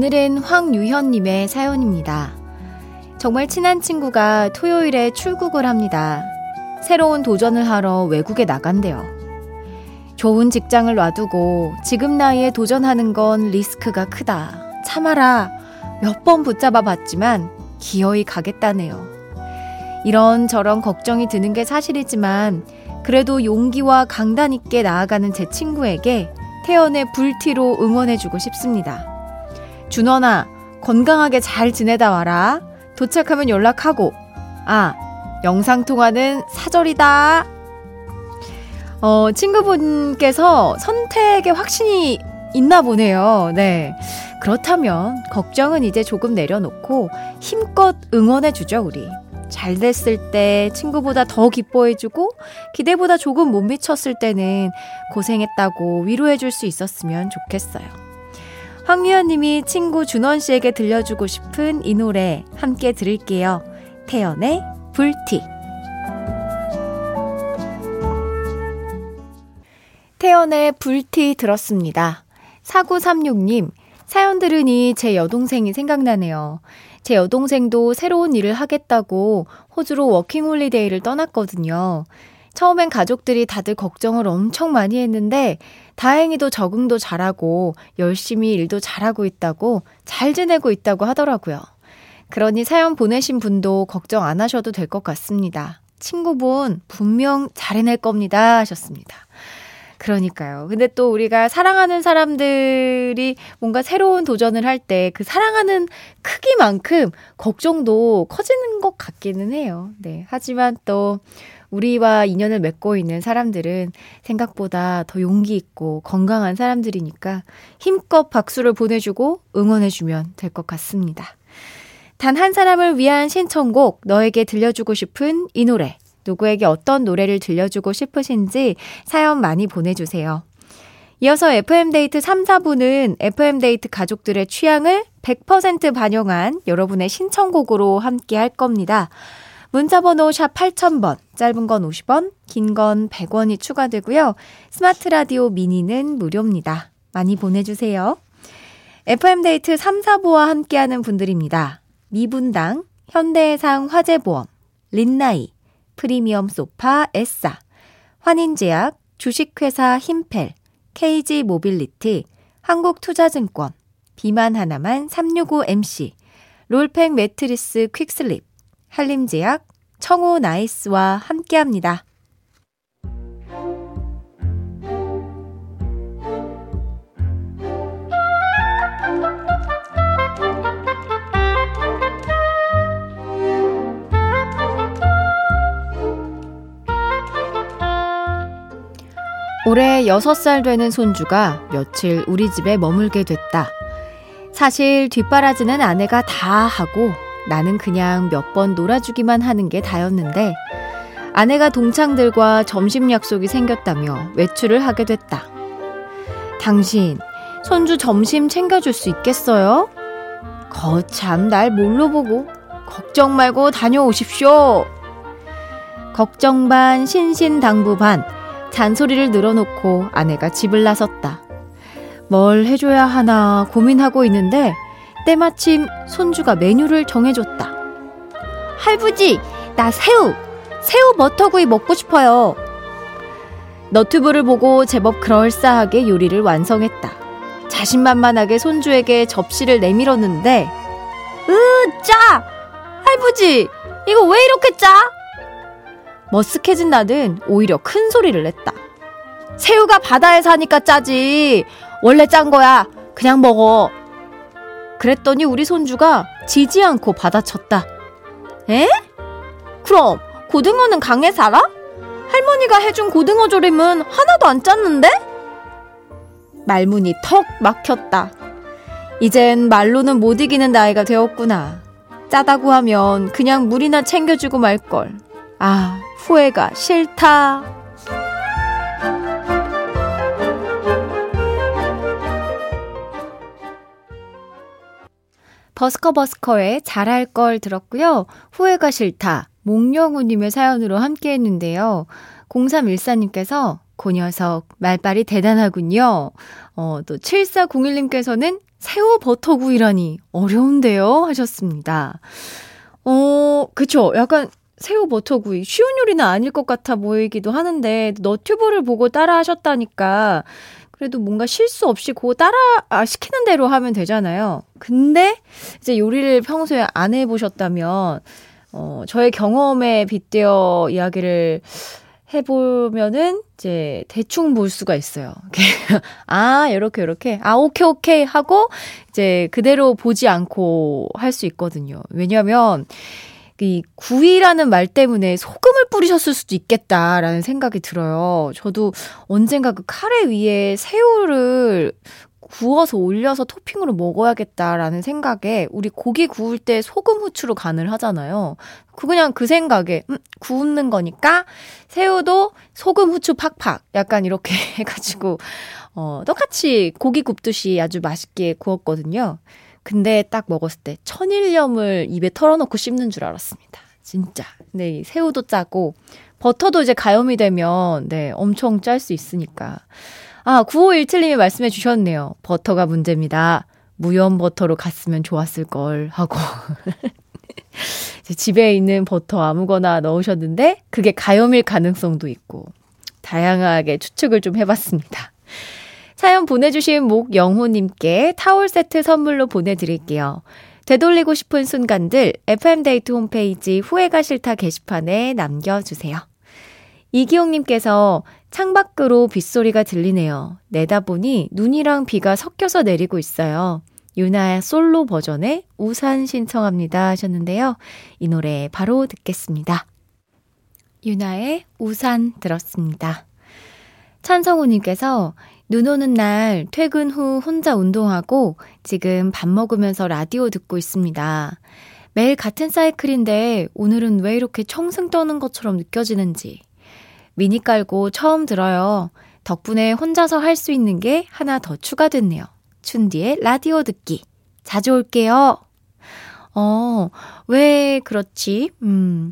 오늘은 황유현님의 사연입니다. 정말 친한 친구가 토요일에 출국을 합니다. 새로운 도전을 하러 외국에 나간대요. 좋은 직장을 놔두고 지금 나이에 도전하는 건 리스크가 크다. 참아라. 몇 번 붙잡아 봤지만 기어이 가겠다네요. 이런저런 걱정이 드는 게 사실이지만 그래도 용기와 강단 있게 나아가는 제 친구에게 태연의 불티로 응원해주고 싶습니다. 준원아, 건강하게 잘 지내다 와라. 도착하면 연락하고. 아, 영상통화는 사절이다. 어, 친구분께서 선택에 확신이 있나 보네요. 네. 그렇다면 걱정은 이제 조금 내려놓고 힘껏 응원해주죠, 우리. 잘 됐을 때 친구보다 더 기뻐해주고 기대보다 조금 못 미쳤을 때는 고생했다고 위로해줄 수 있었으면 좋겠어요. 황유연 님이 친구 준원 씨에게 들려주고 싶은 이 노래 함께 들을게요. 태연의 불티. 태연의 불티 들었습니다. 4936님, 사연 들으니 제 여동생이 생각나네요. 제 여동생도 새로운 일을 하겠다고 호주로 워킹홀리데이를 떠났거든요. 처음엔 가족들이 다들 걱정을 엄청 많이 했는데 다행히도 적응도 잘하고 열심히 일도 잘하고 있다고 잘 지내고 있다고 하더라고요. 그러니 사연 보내신 분도 걱정 안 하셔도 될 것 같습니다. 친구분 분명 잘 해낼 겁니다 하셨습니다. 그러니까요. 근데 또 우리가 사랑하는 사람들이 뭔가 새로운 도전을 할 때 그 사랑하는 크기만큼 걱정도 커지는 것 같기는 해요. 네. 하지만 또 우리와 인연을 맺고 있는 사람들은 생각보다 더 용기 있고 건강한 사람들이니까 힘껏 박수를 보내주고 응원해주면 될 것 같습니다. 단 한 사람을 위한 신청곡, 너에게 들려주고 싶은 이 노래. 누구에게 어떤 노래를 들려주고 싶으신지 사연 많이 보내주세요. 이어서 FM데이트 3, 4부는 FM데이트 가족들의 취향을 100% 반영한 여러분의 신청곡으로 함께 할 겁니다. 문자번호 샵 8000번, 짧은 건 50원, 긴 건 100원이 추가되고요. 스마트 라디오 미니는 무료입니다. 많이 보내주세요. FM데이트 3, 4부와 함께하는 분들입니다. 미분당, 현대해상 화재보험, 린나이, 프리미엄 소파 에싸, 환인제약, 주식회사 힘펠, KG 모빌리티, 한국투자증권, 비만 하나만 365MC, 롤팩 매트리스 퀵슬립, 한림제약, 청호 나이스와 함께합니다. 올해 6살 되는 손주가 며칠 우리 집에 머물게 됐다. 사실 뒷바라지는 아내가 다 하고 나는 그냥 몇 번 놀아주기만 하는 게 다였는데 아내가 동창들과 점심 약속이 생겼다며 외출을 하게 됐다. 당신, 손주 점심 챙겨줄 수 있겠어요? 거참 날 뭘로 보고 걱정 말고 다녀오십시오. 걱정 반 신신당부 반 잔소리를 늘어놓고 아내가 집을 나섰다. 뭘 해줘야 하나 고민하고 있는데 때마침 손주가 메뉴를 정해줬다. 할부지, 나 새우, 새우 버터구이 먹고 싶어요. 너튜브를 보고 제법 그럴싸하게 요리를 완성했다. 자신만만하게 손주에게 접시를 내밀었는데, 으, 짜! 할부지, 이거 왜 이렇게 짜? 머쓱해진 나는 오히려 큰 소리를 냈다. 새우가 바다에 사니까 짜지. 원래 짠 거야. 그냥 먹어. 그랬더니 우리 손주가 지지 않고 받아쳤다. 에? 그럼 고등어는 강에 살아? 할머니가 해준 고등어 조림은 하나도 안 짰는데? 말문이 턱 막혔다. 이젠 말로는 못 이기는 나이가 되었구나. 짜다고 하면 그냥 물이나 챙겨주고 말걸. 아, 후회가 싫다. 버스커버스커의 잘할 걸 들었고요. 후회가 싫다. 몽영우님의 사연으로 함께 했는데요. 0314님께서 그 녀석 말빨이 대단하군요. 어, 또 7401님께서는 새우 버터구이라니 어려운데요 하셨습니다. 어, 그쵸. 약간 새우 버터구이 쉬운 요리는 아닐 것 같아 보이기도 하는데 너튜브를 보고 따라 하셨다니까 그래도 뭔가 실수 없이 그 따라 아, 시키는 대로 하면 되잖아요. 근데 이제 요리를 평소에 안 해보셨다면 어, 저의 경험에 빗대어 이야기를 해보면은 이제 대충 볼 수가 있어요. 아, 이렇게 이렇게 아 오케이 오케이 하고 이제 그대로 보지 않고 할 수 있거든요. 왜냐하면 이 구이라는 말 때문에 소금을 뿌리셨을 수도 있겠다라는 생각이 들어요. 저도 언젠가 그 카레 위에 새우를 구워서 올려서 토핑으로 먹어야겠다라는 생각에 우리 고기 구울 때 소금 후추로 간을 하잖아요. 그 그냥 그 생각에 음, 구우는 거니까 새우도 소금 후추 팍팍 약간 이렇게 해가지고 어 똑같이 고기 굽듯이 아주 맛있게 구웠거든요. 근데 딱 먹었을 때 천일염을 입에 털어놓고 씹는 줄 알았습니다. 진짜. 네, 새우도 짜고 버터도 이제 가염이 되면 네, 엄청 짤 수 있으니까. 아, 9517님이 말씀해 주셨네요. 버터가 문제입니다. 무염 버터로 갔으면 좋았을 걸 하고. 집에 있는 버터 아무거나 넣으셨는데 그게 가염일 가능성도 있고 다양하게 추측을 좀 해봤습니다. 사연 보내주신 목영호님께 타월 세트 선물로 보내드릴게요. 되돌리고 싶은 순간들 FM데이트 홈페이지 후회가 싫다 게시판에 남겨주세요. 이기용님께서 창밖으로 빗소리가 들리네요. 내다보니 눈이랑 비가 섞여서 내리고 있어요. 유나의 솔로 버전의 우산 신청합니다 하셨는데요. 이 노래 바로 듣겠습니다. 유나의 우산 들었습니다. 찬성우님께서 눈 오는 날 퇴근 후 혼자 운동하고 지금 밥 먹으면서 라디오 듣고 있습니다. 매일 같은 사이클인데 오늘은 왜 이렇게 청승 떠는 것처럼 느껴지는지. 미니 깔고 처음 들어요. 덕분에 혼자서 할 수 있는 게 하나 더 추가됐네요. 춘디의 라디오 듣기. 자주 올게요. 어, 왜 그렇지? 음,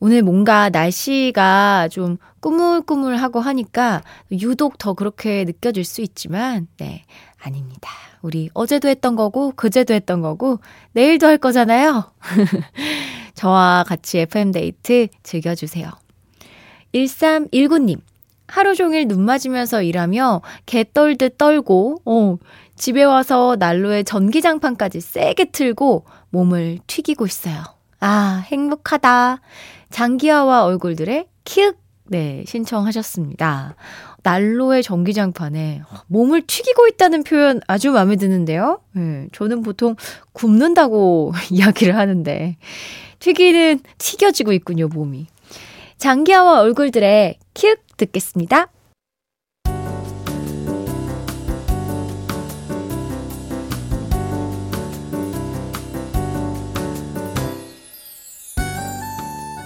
오늘 뭔가 날씨가 좀 꾸물꾸물하고 하니까 유독 더 그렇게 느껴질 수 있지만, 네, 아닙니다. 우리 어제도 했던 거고, 그제도 했던 거고, 내일도 할 거잖아요. 저와 같이 FM데이트 즐겨주세요. 1319님, 하루 종일 눈 맞으면서 일하며 개 떨듯 떨고, 어, 집에 와서 난로에 전기장판까지 세게 틀고 몸을 튀기고 있어요. 아, 행복하다. 장기하와 얼굴들의 키읔 네, 신청하셨습니다. 난로의 전기장판에 몸을 튀기고 있다는 표현 아주 마음에 드는데요. 네, 저는 보통 굽는다고 이야기를 하는데 튀기는 튀겨지고 있군요, 몸이. 장기하와 얼굴들의 키읔 듣겠습니다.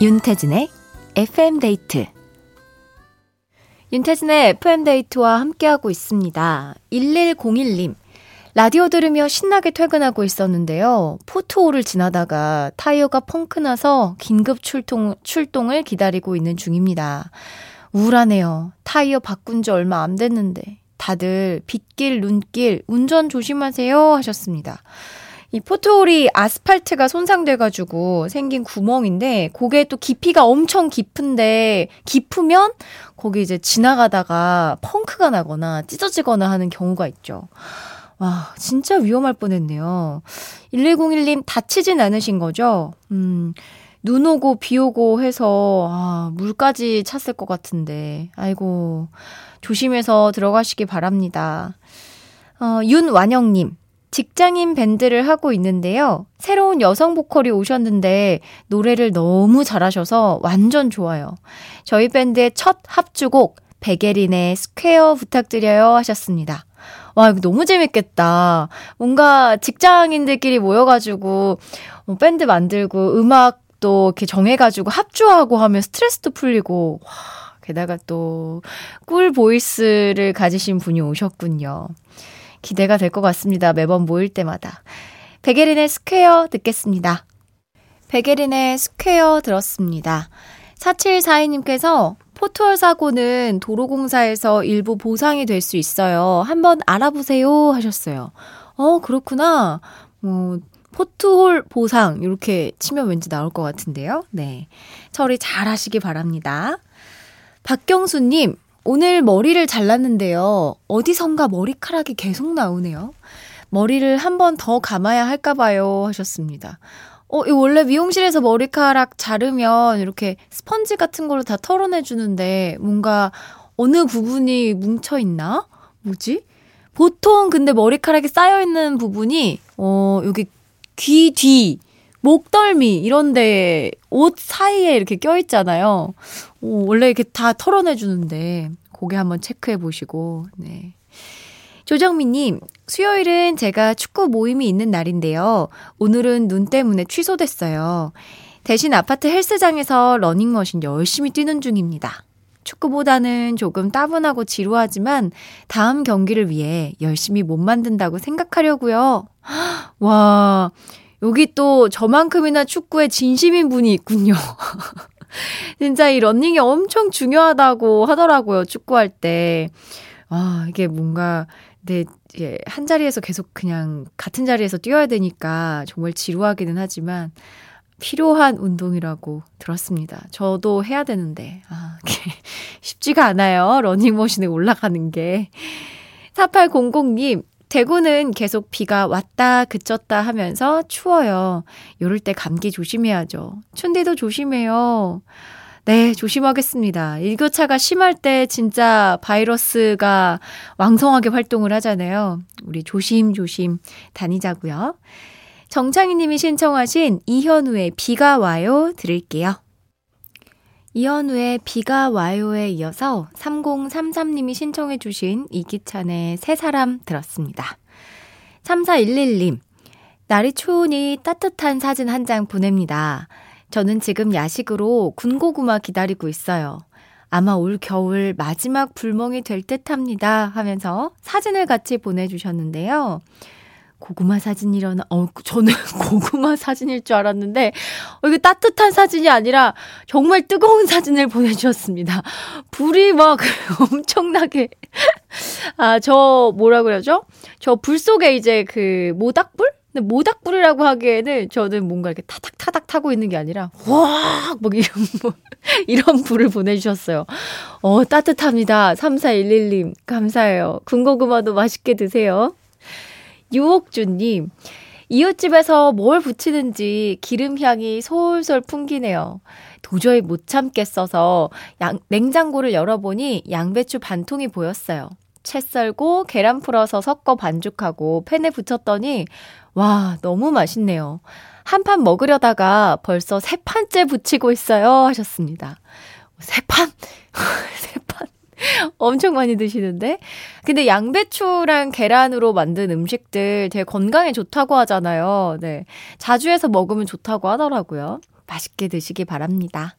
윤태진의 FM데이트 윤태진의 FM데이트와 함께하고 있습니다. 1101님 라디오 들으며 신나게 퇴근하고 있었는데요. 포토홀을 지나다가 타이어가 펑크 나서 긴급 출동, 출동을 기다리고 있는 중입니다. 우울하네요. 타이어 바꾼 지 얼마 안 됐는데. 다들 빗길, 눈길, 운전 조심하세요 하셨습니다. 이 포토홀이 아스팔트가 손상돼가지고 생긴 구멍인데, 그게 또 깊이가 엄청 깊은데, 깊으면 거기 이제 지나가다가 펑크가 나거나 찢어지거나 하는 경우가 있죠. 와, 진짜 위험할 뻔했네요. 1101님 다치진 않으신 거죠? 음, 눈 오고 비 오고 해서, 아, 물까지 찼을 것 같은데. 아이고, 조심해서 들어가시기 바랍니다. 어, 윤완영님. 직장인 밴드를 하고 있는데요. 새로운 여성 보컬이 오셨는데 노래를 너무 잘하셔서 완전 좋아요. 저희 밴드의 첫 합주곡 백예린의 Square 부탁드려요 하셨습니다. 와, 이거 너무 재밌겠다. 뭔가 직장인들끼리 모여가지고, 뭐 밴드 만들고, 음악도 이렇게 정해가지고 합주하고 하면 스트레스도 풀리고, 와, 게다가 또, 꿀 voice를 가지신 분이 오셨군요. 기대가 될 것 같습니다. 매번 모일 때마다. 백예린의 Square 듣겠습니다. 백예린의 Square 들었습니다. 4742님께서 포트홀 사고는 도로공사에서 일부 보상이 될 수 있어요. 한번 알아보세요 하셨어요. 어, 그렇구나. 뭐, 포트홀 보상, 이렇게 치면 왠지 나올 것 같은데요. 네. 처리 잘 하시기 바랍니다. 박경수님, 오늘 머리를 잘랐는데요. 어디선가 머리카락이 계속 나오네요. 머리를 한 번 더 감아야 할까봐요. 하셨습니다. 어, 이 원래 미용실에서 머리카락 자르면 이렇게 스펀지 같은 걸로 다 털어내주는데 뭔가 어느 부분이 뭉쳐있나? 뭐지? 보통 근데 머리카락이 쌓여있는 부분이, 어, 여기 귀 뒤, 목덜미, 이런데 옷 사이에 이렇게 껴있잖아요. 어, 원래 이렇게 다 털어내주는데, 고개 한번 체크해 보시고, 네. 조정미님, 수요일은 제가 축구 모임이 있는 날인데요. 오늘은 눈 때문에 취소됐어요. 대신 아파트 헬스장에서 러닝머신 열심히 뛰는 중입니다. 축구보다는 조금 따분하고 지루하지만 다음 경기를 위해 열심히 몸 만든다고 생각하려고요. 와, 여기 또 저만큼이나 축구에 진심인 분이 있군요. 진짜 이 러닝이 엄청 중요하다고 하더라고요. 축구할 때. 아, 이게 뭔가 근데 이제 한 자리에서 계속 그냥 같은 자리에서 뛰어야 되니까 정말 지루하기는 하지만 필요한 운동이라고 들었습니다. 저도 해야 되는데, 아, 쉽지가 않아요. 러닝머신에 올라가는 게. 4800님, 대구는 계속 비가 왔다 그쳤다 하면서 추워요. 요럴 때 감기 조심해야죠. 춘디도 조심해요. 네, 조심하겠습니다. 일교차가 심할 때 진짜 바이러스가 왕성하게 활동을 하잖아요. 우리 조심조심 다니자고요. 정창희 님이 신청하신 이현우의 비가 와요 들을게요. 이현우의 비가 와요에 이어서 3033님이 신청해 주신 이기찬의 새 사람 들었습니다. 3411님, 날이 추우니 따뜻한 사진 한 장 보냅니다. 저는 지금 야식으로 군고구마 기다리고 있어요. 아마 올 겨울 마지막 불멍이 될 듯 합니다. 하면서 사진을 같이 보내주셨는데요. 고구마 사진이려나, 어, 저는 고구마 사진일 줄 알았는데, 어, 이거 따뜻한 사진이 아니라 정말 뜨거운 사진을 보내주셨습니다. 불이 막 엄청나게, 아, 저 뭐라 그러죠? 저 불 속에 이제 그 모닥불? 근데 모닥불이라고 하기에는 저는 뭔가 이렇게 타닥타닥 타고 있는 게 아니라 확! 막 이런, 뭐, 이런 불을 보내주셨어요. 어, 따뜻합니다. 3411님. 감사해요. 군고구마도 맛있게 드세요. 유옥주님. 이웃집에서 뭘 부치는지 기름 향이 솔솔 풍기네요. 도저히 못 참겠어서 양, 냉장고를 열어보니 양배추 반 통이 보였어요. 채 썰고 계란 풀어서 섞어 반죽하고 팬에 붙였더니 와, 너무 맛있네요. 한 판 먹으려다가 벌써 세 판째 붙이고 있어요. 하셨습니다. 세 판? 세 판? 엄청 많이 드시는데? 근데 양배추랑 계란으로 만든 음식들 되게 건강에 좋다고 하잖아요. 네. 자주 해서 먹으면 좋다고 하더라고요. 맛있게 드시기 바랍니다.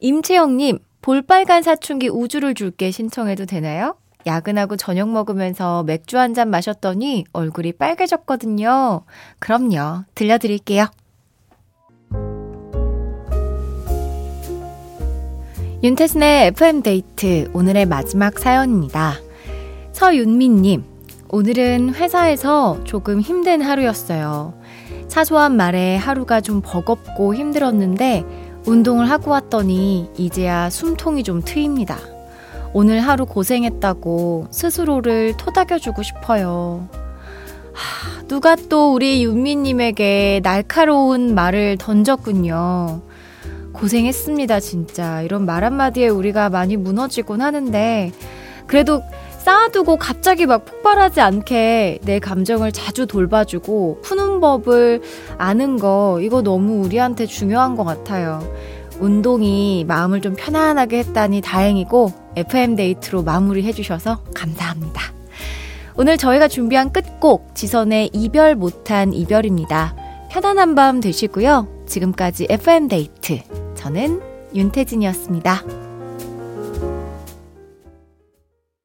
임채영님, 볼빨간 사춘기 우주를 줄게 신청해도 되나요? 야근하고 저녁 먹으면서 맥주 한 잔 마셨더니 얼굴이 빨개졌거든요. 그럼요. 들려드릴게요. 윤태순의 FM데이트 오늘의 마지막 사연입니다. 서윤미님, 오늘은 회사에서 조금 힘든 하루였어요. 사소한 말에 하루가 좀 버겁고 힘들었는데 운동을 하고 왔더니 이제야 숨통이 좀 트입니다. 오늘 하루 고생했다고 스스로를 토닥여주고 싶어요. 하, 누가 또 우리 윤미님에게 날카로운 말을 던졌군요. 고생했습니다, 진짜. 이런 말 한마디에 우리가 많이 무너지곤 하는데, 그래도 쌓아두고 갑자기 막 폭발하지 않게 내 감정을 자주 돌봐주고 푸는 법을 아는 거, 이거 너무 우리한테 중요한 것 같아요. 운동이 마음을 좀 편안하게 했다니 다행이고, FM데이트로 마무리 해주셔서 감사합니다. 오늘 저희가 준비한 끝곡, 지선의 이별 못한 이별입니다. 편안한 밤 되시고요. 지금까지 FM데이트. 저는 윤태진이었습니다.